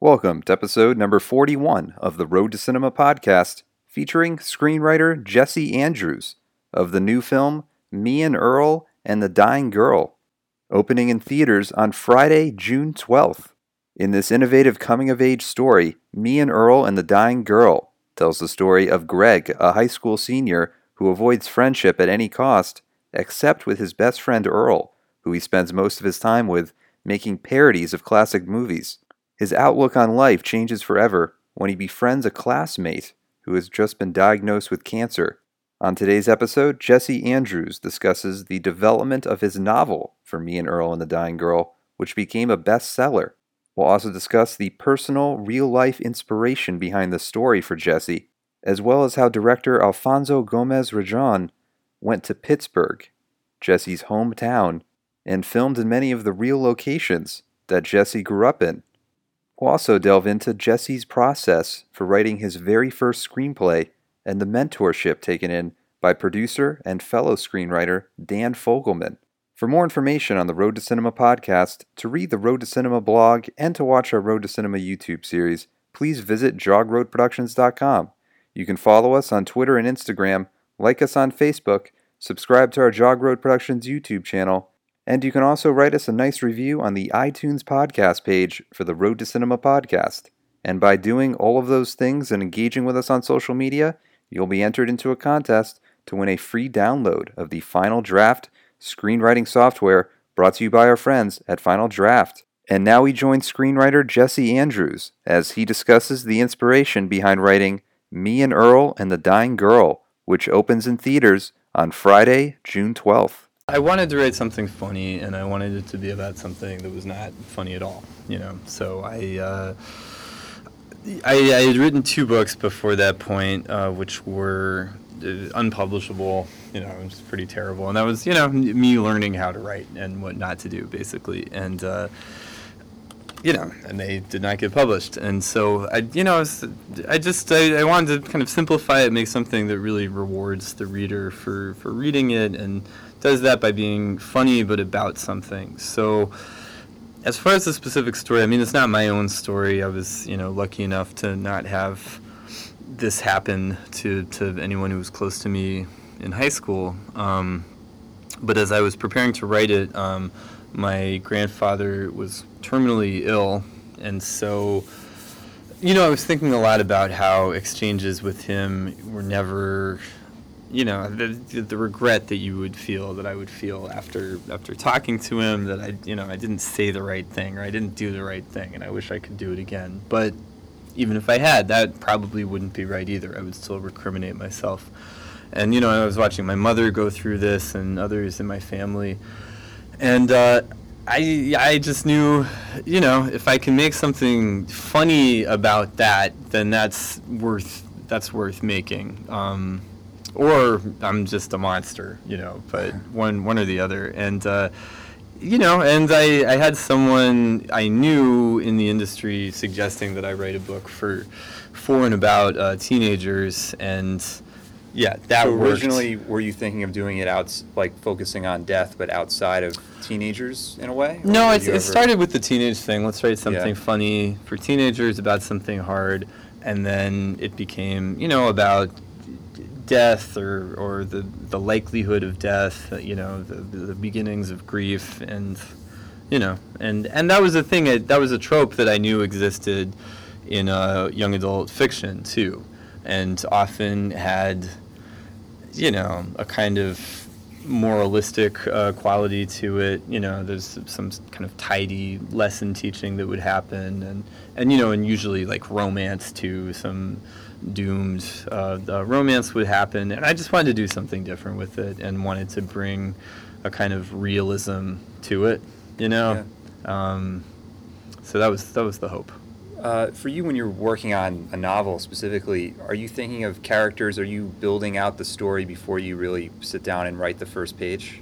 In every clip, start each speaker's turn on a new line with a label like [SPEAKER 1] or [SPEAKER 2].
[SPEAKER 1] Welcome to episode number 41 of the Road to Cinema podcast, featuring screenwriter Jesse Andrews of the new film Me and Earl and the Dying Girl, opening in theaters on Friday, June 12th. In this innovative coming of age story, Me and Earl and the Dying Girl tells the story of Greg, a high school senior who avoids friendship at any cost, except with his best friend Earl, who he spends most of his time with making parodies of classic movies. His outlook on life changes forever when he befriends a classmate who has just been diagnosed with cancer. On today's episode, Jesse Andrews discusses the development of his novel for Me and Earl and the Dying Girl, which became a bestseller. We'll also discuss the personal, real life inspiration behind the story for Jesse, as well as how director Alfonso Gomez Rejon went to Pittsburgh, Jesse's hometown, and filmed in many of the real locations that Jesse grew up in. We'll also delve into Jesse's process for writing his very first screenplay and the mentorship taken in by producer and fellow screenwriter Dan Fogelman. For more information on the Road to Cinema podcast, to read the Road to Cinema blog, and to watch our Road to Cinema YouTube series, please visit jogroadproductions.com. You can follow us on Twitter and Instagram, like us on Facebook, subscribe to our Jog Road Productions YouTube channel, and you can also write us a nice review on the iTunes podcast page for the Road to Cinema podcast. And by doing all of those things and engaging with us on social media, you'll be entered into a contest to win a free download of the Final Draft screenwriting software brought to you by our friends at Final Draft. And now we join screenwriter Jesse Andrews as he discusses the inspiration behind writing Me and Earl and the Dying Girl, which opens in theaters on Friday, June 12th.
[SPEAKER 2] I wanted to write something funny, and I wanted it to be about something that was not funny at all. You know, so I. Uh, I, I, had written two books before that point, uh, which were uh, unpublishable. You know, it was pretty terrible, and that was you know me learning how to write and what not to do, basically. And uh, you know, and they did not get published. And so I, you know, I, was, I just I, I, wanted to kind of simplify it, make something that really rewards the reader for for reading it, and does that by being funny but about something. So as far as the specific story, I mean, it's not my own story. I was, you know, lucky enough to not have this happen to, to anyone who was close to me in high school. Um, but as I was preparing to write it, um, my grandfather was terminally ill, and so, you know, I was thinking a lot about how exchanges with him were never you know the, the regret that you would feel that I would feel after after talking to him that I you know I didn't say the right thing or I didn't do the right thing and I wish I could do it again. But even if I had that probably wouldn't be right either. I would still recriminate myself. And you know I was watching my mother go through this and others in my family. And uh, I I just knew you know if I can make something funny about that then that's worth that's worth making. Um, or I'm just a monster, you know. But one one or the other, and uh, you know, and I I had someone I knew in the industry suggesting that I write a book for for and about uh, teenagers, and yeah, that
[SPEAKER 1] so
[SPEAKER 2] worked.
[SPEAKER 1] originally were you thinking of doing it out like focusing on death, but outside of teenagers in a way?
[SPEAKER 2] No, it, it started with the teenage thing. Let's write something yeah. funny for teenagers about something hard, and then it became you know about death or, or the, the likelihood of death, you know, the, the beginnings of grief, and you know, and and that was a thing. That was a trope that I knew existed in uh, young adult fiction too, and often had, you know, a kind of moralistic uh, quality to it. You know, there's some kind of tidy lesson teaching that would happen, and and you know, and usually like romance too, some doomed uh, romance would happen, and I just wanted to do something different with it, and wanted to bring a kind of realism to it, you know. Yeah. Um, so that was that was the hope.
[SPEAKER 1] Uh, for you, when you're working on a novel specifically, are you thinking of characters? Are you building out the story before you really sit down and write the first page?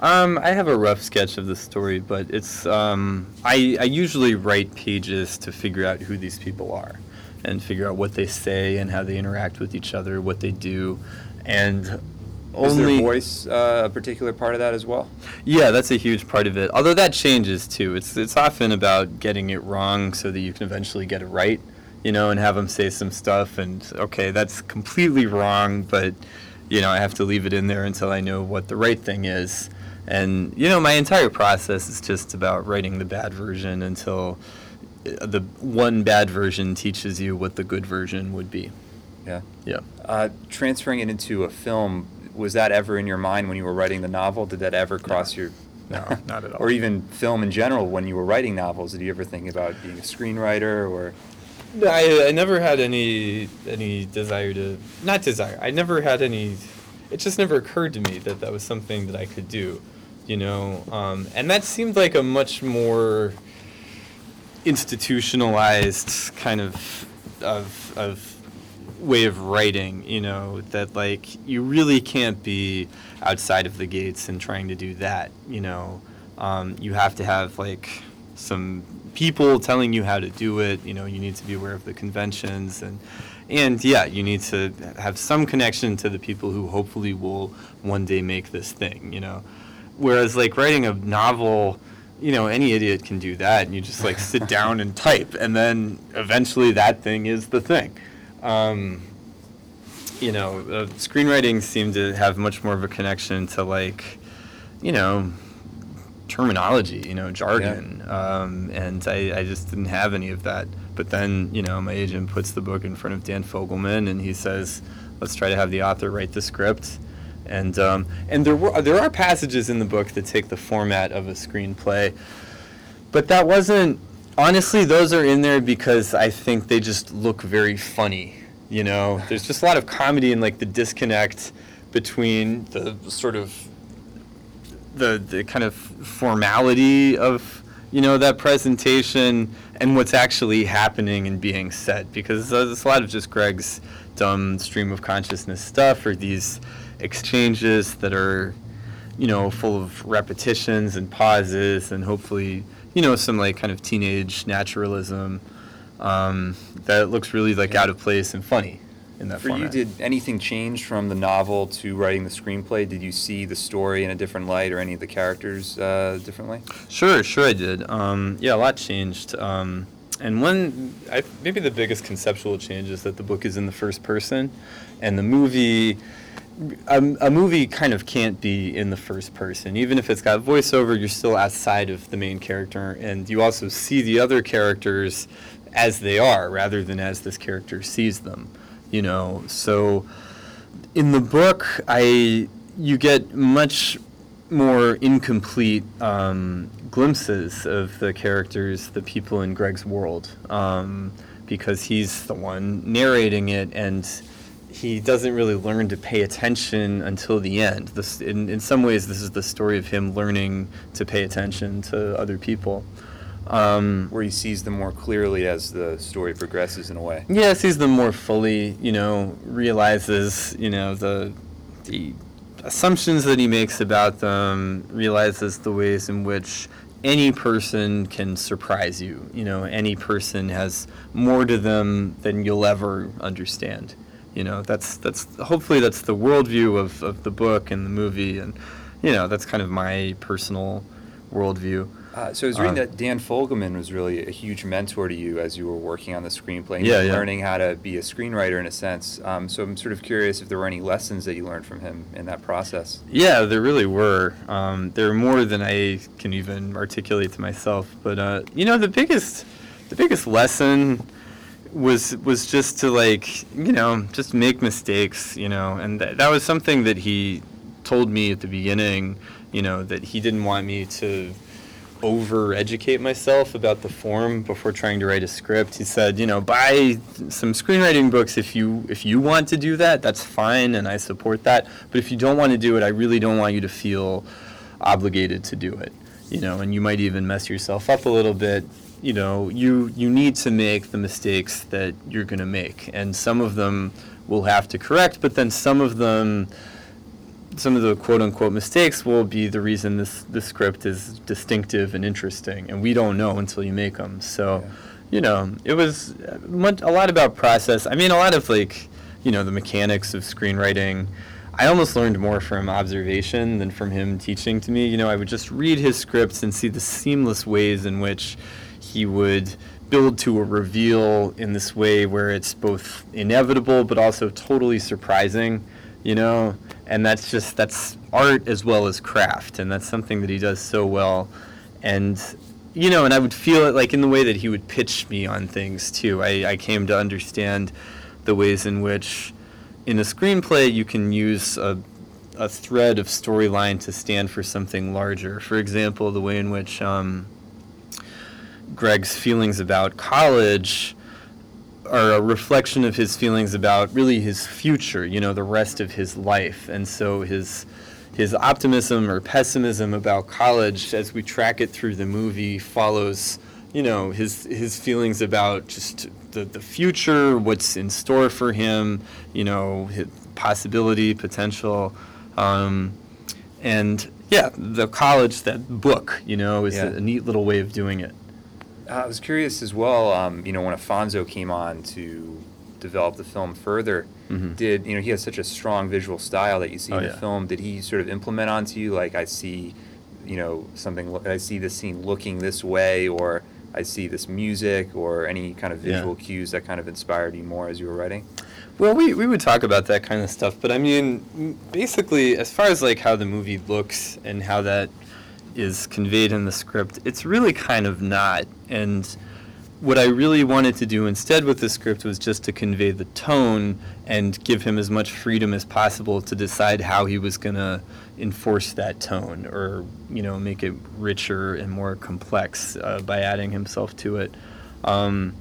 [SPEAKER 2] Um, I have a rough sketch of the story, but it's um, I, I usually write pages to figure out who these people are and figure out what they say and how they interact with each other, what they do. And
[SPEAKER 1] Is their voice uh, a particular part of that as well?
[SPEAKER 2] Yeah, that's a huge part of it. Although that changes too. It's it's often about getting it wrong so that you can eventually get it right, you know, and have them say some stuff and okay, that's completely wrong, but you know, I have to leave it in there until I know what the right thing is. And you know, my entire process is just about writing the bad version until the one bad version teaches you what the good version would be.
[SPEAKER 1] Yeah.
[SPEAKER 2] Yeah.
[SPEAKER 1] Uh, transferring it into a film, was that ever in your mind when you were writing the novel? Did that ever cross your
[SPEAKER 2] No, not at all.
[SPEAKER 1] or even film in general when you were writing novels? Did you ever think about being a screenwriter or
[SPEAKER 2] No, I, I never had any any desire to not desire. I never had any. It just never occurred to me that that was something that I could do, you know. Um, and that seemed like a much more institutionalized kind of of of way of writing, you know, that like you really can't be outside of the gates and trying to do that, you know. Um, you have to have like some people telling you how to do it, you know, you need to be aware of the conventions and and yeah, you need to have some connection to the people who hopefully will one day make this thing, you know. Whereas like writing a novel, you know, any idiot can do that and you just like sit down and type and then eventually that thing is the thing. Um, you know, uh, screenwriting seemed to have much more of a connection to like, you know, terminology, you know, jargon, um, and I, I just didn't have any of that. But then, you know, my agent puts the book in front of Dan Fogelman, and he says, "Let's try to have the author write the script." And um, and there were there are passages in the book that take the format of a screenplay, but that wasn't honestly. Those are in there because I think they just look very funny. You know, there's just a lot of comedy and like the disconnect between the sort of the the kind of formality of you know that presentation and what's actually happening and being said because there's a lot of just Greg's dumb stream of consciousness stuff or these exchanges that are you know full of repetitions and pauses and hopefully you know some like kind of teenage naturalism um, that looks really like out of place and funny in that
[SPEAKER 1] for
[SPEAKER 2] format.
[SPEAKER 1] you? Did anything change from the novel to writing the screenplay? Did you see the story in a different light or any of the characters uh, differently?
[SPEAKER 2] Sure, sure, I did. Um, yeah, a lot changed. Um, and one, I, maybe the biggest conceptual change is that the book is in the first person, and the movie, a, a movie kind of can't be in the first person. Even if it's got voiceover, you're still outside of the main character, and you also see the other characters as they are rather than as this character sees them. You know, so in the book, I you get much more incomplete um, glimpses of the characters, the people in Greg's world, um, because he's the one narrating it, and he doesn't really learn to pay attention until the end. This, in, in some ways, this is the story of him learning to pay attention to other people. Um,
[SPEAKER 1] Where he sees them more clearly as the story progresses in a way.
[SPEAKER 2] yeah, sees them more fully. You know, realizes you know the the assumptions that he makes about them. Realizes the ways in which any person can surprise you. You know, any person has more to them than you'll ever understand. You know, that's that's hopefully that's the worldview of, of the book and the movie, and you know that's kind of my personal worldview.
[SPEAKER 1] Uh, so I was reading
[SPEAKER 2] Uh,
[SPEAKER 1] that Dan Fogelman was really a huge mentor to you as you were working on the screenplay and
[SPEAKER 2] Yeah, yeah.
[SPEAKER 1] learning how to be a screenwriter in a sense. Um, so I'm sort of curious if there were any lessons that you learned from him in that process.
[SPEAKER 2] Yeah, there really were. Um, there are more than I can even articulate to myself. But uh, you know, the biggest, the biggest lesson was was just to like you know just make mistakes. You know, and th- that was something that he told me at the beginning. You know, that he didn't want me to over educate myself about the form before trying to write a script. He said, you know, buy some screenwriting books if you if you want to do that, that's fine and I support that. But if you don't want to do it, I really don't want you to feel obligated to do it. You know, and you might even mess yourself up a little bit. You know, you you need to make the mistakes that you're going to make and some of them will have to correct, but then some of them some of the quote unquote mistakes will be the reason this the script is distinctive and interesting, and we don't know until you make them. So,
[SPEAKER 1] Yeah.
[SPEAKER 2] you know, it was much, a lot about process. I mean, a lot of like, you know, the mechanics of screenwriting. I almost learned more from observation than from him teaching to me. You know, I would just read his scripts and see the seamless ways in which he would build to a reveal in this way where it's both inevitable but also totally surprising, you know? And that's just that's art as well as craft and that's something that he does so well. And you know, and I would feel it like in the way that he would pitch me on things too. I, I came to understand the ways in which in a screenplay you can use a, a thread of storyline to stand for something larger. For example, the way in which um, Greg's feelings about college are a reflection of his feelings about really his future, you know, the rest of his life. And so his his optimism or pessimism about college as we track it through the movie follows you know his his feelings about just the, the future what's in store for him you know his possibility potential um, and yeah the college that book you know is
[SPEAKER 1] Yeah.
[SPEAKER 2] a, a neat little way of doing it
[SPEAKER 1] Uh, I was curious as well. Um, you know, when Alfonso came on to develop the film further,
[SPEAKER 2] Mhm.
[SPEAKER 1] did you know he has such a strong visual style that you see
[SPEAKER 2] Oh,
[SPEAKER 1] in the
[SPEAKER 2] yeah.
[SPEAKER 1] film? Did he sort of implement onto you? Like I see, you know, something. I see this scene looking this way, or I see this music, or any kind of
[SPEAKER 2] Yeah.
[SPEAKER 1] visual cues that kind of inspired you more as you were writing.
[SPEAKER 2] Well, we, we would talk about that kind of stuff, but I mean, basically, as far as like how the movie looks and how that is conveyed in the script, it's really kind of not. And what I really wanted to do instead with the script was just to convey the tone and give him as much freedom as possible to decide how he was going to enforce that tone or, you know, make it richer and more complex uh, by adding himself to it. Um,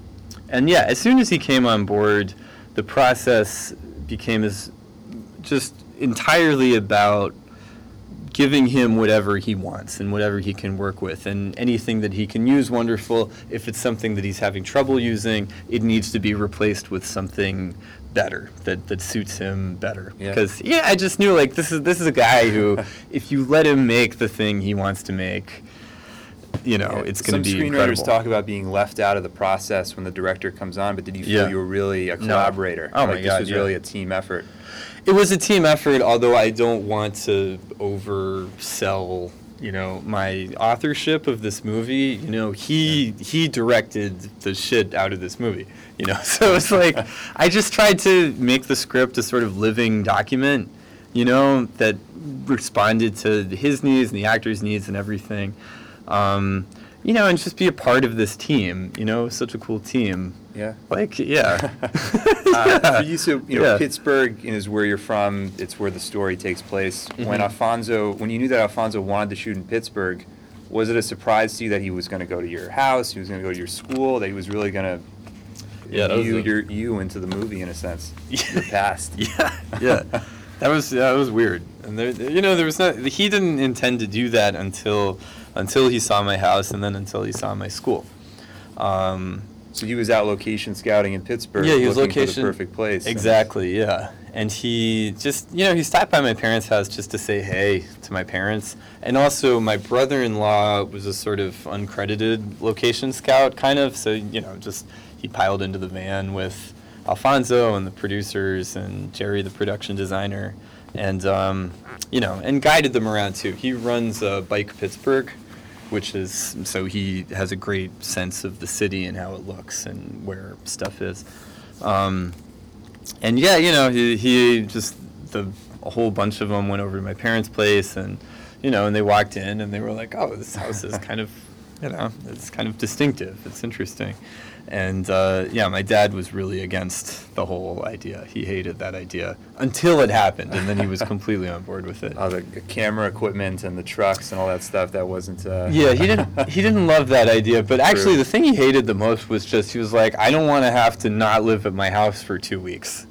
[SPEAKER 2] and yeah, as soon as he came on board, the process became as just entirely about giving him whatever he wants and whatever he can work with. And anything that he can use wonderful. If it's something that he's having trouble using it needs to be replaced with something better that, that suits him better.
[SPEAKER 1] Yeah.
[SPEAKER 2] because yeah i just knew like this is this is a guy who if you let him make the thing he wants to make you know
[SPEAKER 1] Yeah.
[SPEAKER 2] it's going to be Some
[SPEAKER 1] screenwriters
[SPEAKER 2] incredible.
[SPEAKER 1] talk about being left out of the process when the director comes on, but did you feel
[SPEAKER 2] Yeah.
[SPEAKER 1] you were really a
[SPEAKER 2] No.
[SPEAKER 1] collaborator?
[SPEAKER 2] Oh my
[SPEAKER 1] like,
[SPEAKER 2] God,
[SPEAKER 1] This was
[SPEAKER 2] yeah.
[SPEAKER 1] really a team effort.
[SPEAKER 2] It was a team effort, although I don't want to oversell, you know, my authorship of this movie. You know, he he directed the shit out of this movie. You know, so it's like I just tried to make the script a sort of living document. You know, that responded to his needs and the actors' needs and everything. Um, you know, and just be a part of this team. You know, such a cool team.
[SPEAKER 1] Yeah.
[SPEAKER 2] Like, yeah.
[SPEAKER 1] Uh, for you, so you know,
[SPEAKER 2] Yeah.
[SPEAKER 1] Pittsburgh is where you're from. It's where the story takes place. When
[SPEAKER 2] Mhm.
[SPEAKER 1] Alfonso, when you knew that Alfonso wanted to shoot in Pittsburgh, was it a surprise to you that he was going to go to your house, he was going to go to your school, that he was really going to
[SPEAKER 2] Yeah,
[SPEAKER 1] view
[SPEAKER 2] a-
[SPEAKER 1] you into the movie in a sense, your past?
[SPEAKER 2] Yeah, yeah. That was that was weird. And there, you know, there was not. He didn't intend to do that until until he saw my house, and then until he saw my school. Um,
[SPEAKER 1] So he was out location scouting in Pittsburgh,
[SPEAKER 2] yeah, he was
[SPEAKER 1] looking
[SPEAKER 2] location
[SPEAKER 1] for the perfect place.
[SPEAKER 2] Exactly. Yeah. And he just, you know, he stopped by my parents' house just to say hey to my parents. And also, my brother-in-law was a sort of uncredited location scout, kind of. So, you know, just he piled into the van with Alfonso and the producers and Jerry, the production designer, and um, you know, and guided them around too. He runs uh, Bike Pittsburgh, which is so he has a great sense of the city and how it looks and where stuff is. Um, and yeah, you know, he, he just the a whole bunch of them went over to my parents' place, and you know, and they walked in and they were like, "Oh, this house is kind of, you know, it's kind of distinctive. It's interesting." And uh, yeah, my dad was really against the whole idea. He hated that idea until it happened, and then he was completely on board with it.
[SPEAKER 1] Oh, the the camera equipment and the trucks and all that stuff that wasn't. Uh,
[SPEAKER 2] Yeah, he didn't. He didn't love that idea. But actually, the thing he hated the most was just he was like, I don't want to have to not live at my house for two weeks.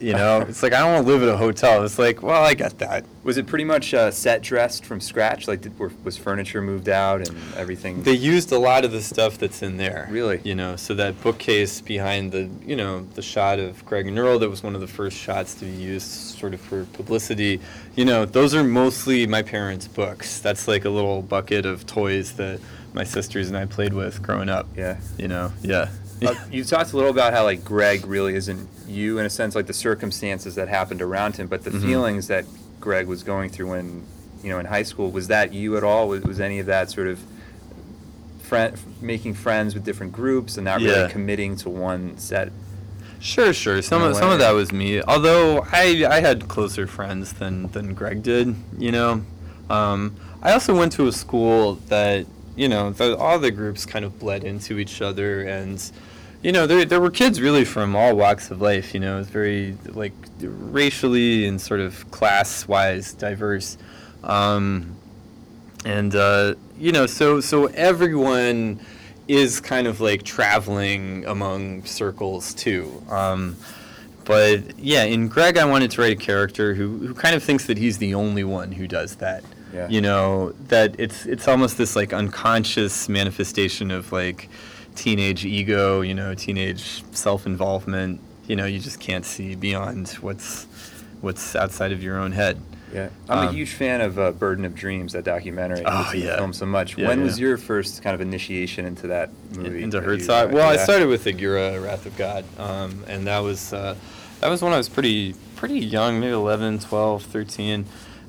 [SPEAKER 2] You know, it's like I don't want to live at a hotel. It's like, well, I got that.
[SPEAKER 1] Was it pretty much uh, set dressed from scratch? Like, did, were, was furniture moved out and everything?
[SPEAKER 2] They used a lot of the stuff that's in there.
[SPEAKER 1] Really?
[SPEAKER 2] You know, so that bookcase behind the, you know, the shot of Greg and Earl that was one of the first shots to be used sort of for publicity. You know, those are mostly my parents' books. That's like a little bucket of toys that my sisters and I played with growing up.
[SPEAKER 1] yeah.
[SPEAKER 2] You know, yeah.
[SPEAKER 1] Uh, you talked a little about how like Greg really isn't you in a sense, like the circumstances that happened around him, but the
[SPEAKER 2] Mhm.
[SPEAKER 1] feelings that Greg was going through when you know in high school was that you at all? Was, was any of that sort of friend making friends with different groups and not
[SPEAKER 2] Yeah.
[SPEAKER 1] really committing to one set?
[SPEAKER 2] Sure, sure. Some of some of that was me. Although I I had closer friends than than Greg did. You know, um, I also went to a school that you know the, all the groups kind of bled into each other, and you know there there were kids really from all walks of life. You know, it was very like racially and sort of class wise diverse. Um, and uh, you know so so everyone is kind of like traveling among circles too um, but yeah in greg i wanted to write a character who, who kind of thinks that he's the only one who does that
[SPEAKER 1] Yeah.
[SPEAKER 2] you know that it's it's almost this like unconscious manifestation of like teenage ego you know teenage self-involvement you know you just can't see beyond what's what's outside of your own head
[SPEAKER 1] Yeah, I'm a
[SPEAKER 2] Um,
[SPEAKER 1] huge fan of uh, Burden of Dreams, that documentary.
[SPEAKER 2] Oh, yeah.
[SPEAKER 1] film so much.
[SPEAKER 2] Yeah,
[SPEAKER 1] when
[SPEAKER 2] yeah.
[SPEAKER 1] was your first kind of initiation into that movie?
[SPEAKER 2] into
[SPEAKER 1] you-
[SPEAKER 2] Herzog. Well, I started with Aguirre, Wrath of God, um, and that was uh, that was when I was pretty pretty young, maybe 11, 12, 13.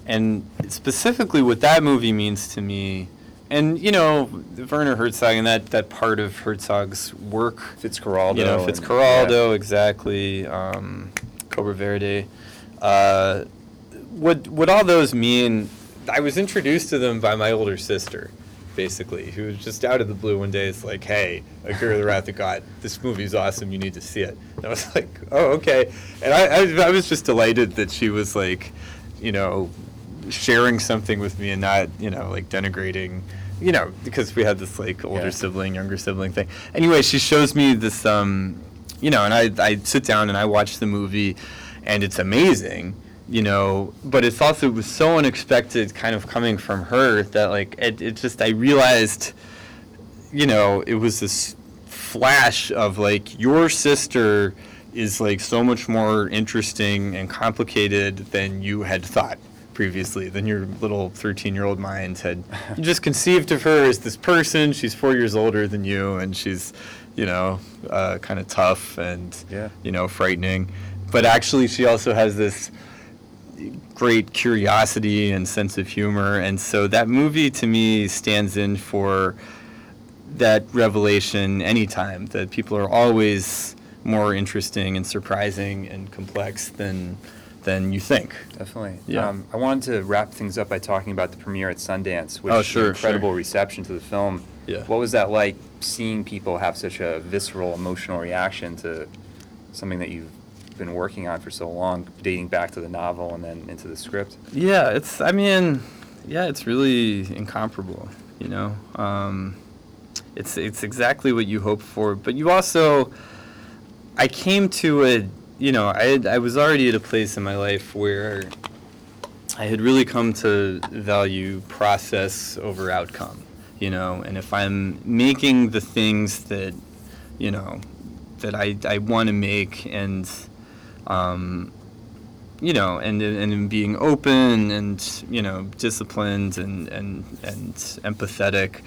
[SPEAKER 2] And specifically, what that movie means to me, and you know, Werner Herzog and that that part of Herzog's work,
[SPEAKER 1] Fitzcarraldo.
[SPEAKER 2] you know,
[SPEAKER 1] and-
[SPEAKER 2] Fitzcarraldo, exactly, um, Cobra Verde. Uh, what what all those mean? I was introduced to them by my older sister, basically, who was just out of the blue one day. It's like, hey, Aguirre the Wrath of God, this movie's awesome. You need to see it. And I was like, oh, okay. And I, I, I was just delighted that she was like, you know, sharing something with me and not, you know, like denigrating. You know, because we had this like older
[SPEAKER 1] Yeah.
[SPEAKER 2] sibling, younger sibling thing. Anyway, she shows me this, um, you know, and I, I sit down and I watch the movie, and it's amazing, you know, but it's also it was so unexpected, kind of coming from her that like it, it just I realized, you know, it was this flash of like your sister is like so much more interesting and complicated than you had thought previously than your little 13 year old mind had just conceived of her as this person she's four years older than you and she's you know uh, kind of tough and
[SPEAKER 1] Yeah.
[SPEAKER 2] you know frightening but actually she also has this great curiosity and sense of humor and so that movie to me stands in for that revelation anytime that people are always more interesting and surprising and complex than than you think
[SPEAKER 1] Definitely.
[SPEAKER 2] Yeah.
[SPEAKER 1] Um, I wanted to wrap things up by talking about the premiere at Sundance, which
[SPEAKER 2] Oh, sure,
[SPEAKER 1] incredible
[SPEAKER 2] sure.
[SPEAKER 1] reception to the film.
[SPEAKER 2] Yeah.
[SPEAKER 1] What was that like seeing people have such a visceral emotional reaction to something that you've been working on for so long, dating back to the novel and then into the script?
[SPEAKER 2] Yeah, it's. I mean, yeah, it's really incomparable. You know, um, it's it's exactly what you hope for. But you also, I came to a. You know, I had, I was already at a place in my life where I had really come to value process over outcome. You know, and if I'm making the things that, you know, that I I want to make and. Um, you know, and and being open and you know disciplined and and and empathetic,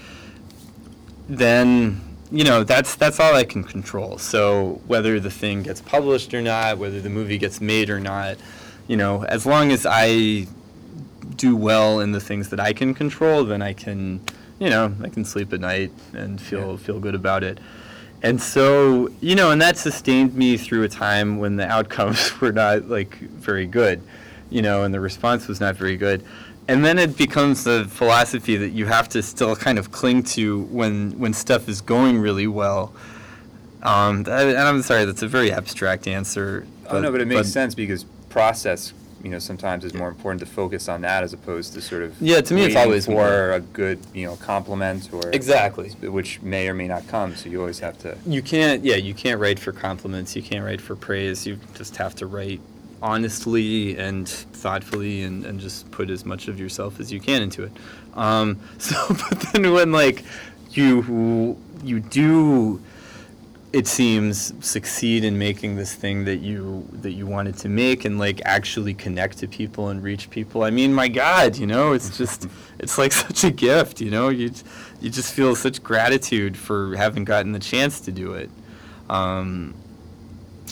[SPEAKER 2] then you know that's that's all I can control. So whether the thing gets published or not, whether the movie gets made or not, you know, as long as I do well in the things that I can control, then I can, you know, I can sleep at night and feel
[SPEAKER 1] Yeah.
[SPEAKER 2] feel good about it. And so, you know, and that sustained me through a time when the outcomes were not like very good, you know, and the response was not very good. And then it becomes the philosophy that you have to still kind of cling to when when stuff is going really well. Um, that- and I'm sorry, that's a very abstract answer.
[SPEAKER 1] oh no, but it makes sense because process, you know, sometimes is more important to focus on that as opposed to sort of
[SPEAKER 2] Yeah, to me it's always
[SPEAKER 1] for
[SPEAKER 2] more-
[SPEAKER 1] a good, you know, compliment or
[SPEAKER 2] Exactly.
[SPEAKER 1] which may or may not come. So you always have to.
[SPEAKER 2] You can't, yeah, you can't write for compliments. You can't write for praise. You just have to write honestly and thoughtfully and, and just put as much of yourself as you can into it. Um, so, but then when like you you do, it seems succeed in making this thing that you that you wanted to make and like actually connect to people and reach people. I mean, my God, you know, it's just it's like such a gift. You know, you you just feel such gratitude for having gotten the chance to do it. Um,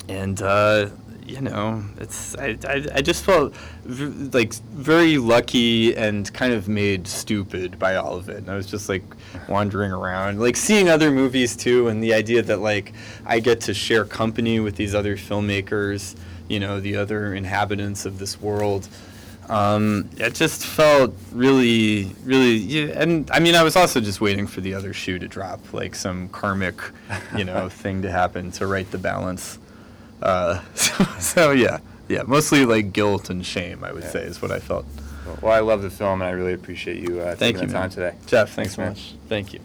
[SPEAKER 2] and uh, you know, it's I, I, I just felt v- like very lucky and kind of made stupid by all of it. And I was just like wandering around, like seeing other movies too, and the idea that like I get to share company with these other filmmakers, you know, the other inhabitants of this world. Um, it just felt really, really, yeah, and I mean, I was also just waiting for the other shoe to drop, like some karmic, you know, thing to happen to right the balance. Uh, so, so yeah, yeah, mostly like guilt and shame, I would
[SPEAKER 3] Yeah.
[SPEAKER 2] say, is what I felt.
[SPEAKER 3] Well, I love the film, and I really appreciate you uh,
[SPEAKER 2] Thank
[SPEAKER 3] taking
[SPEAKER 2] you,
[SPEAKER 3] the
[SPEAKER 2] man.
[SPEAKER 3] time today.
[SPEAKER 2] Jeff, thanks,
[SPEAKER 3] Thanks,
[SPEAKER 2] so much. Thank you.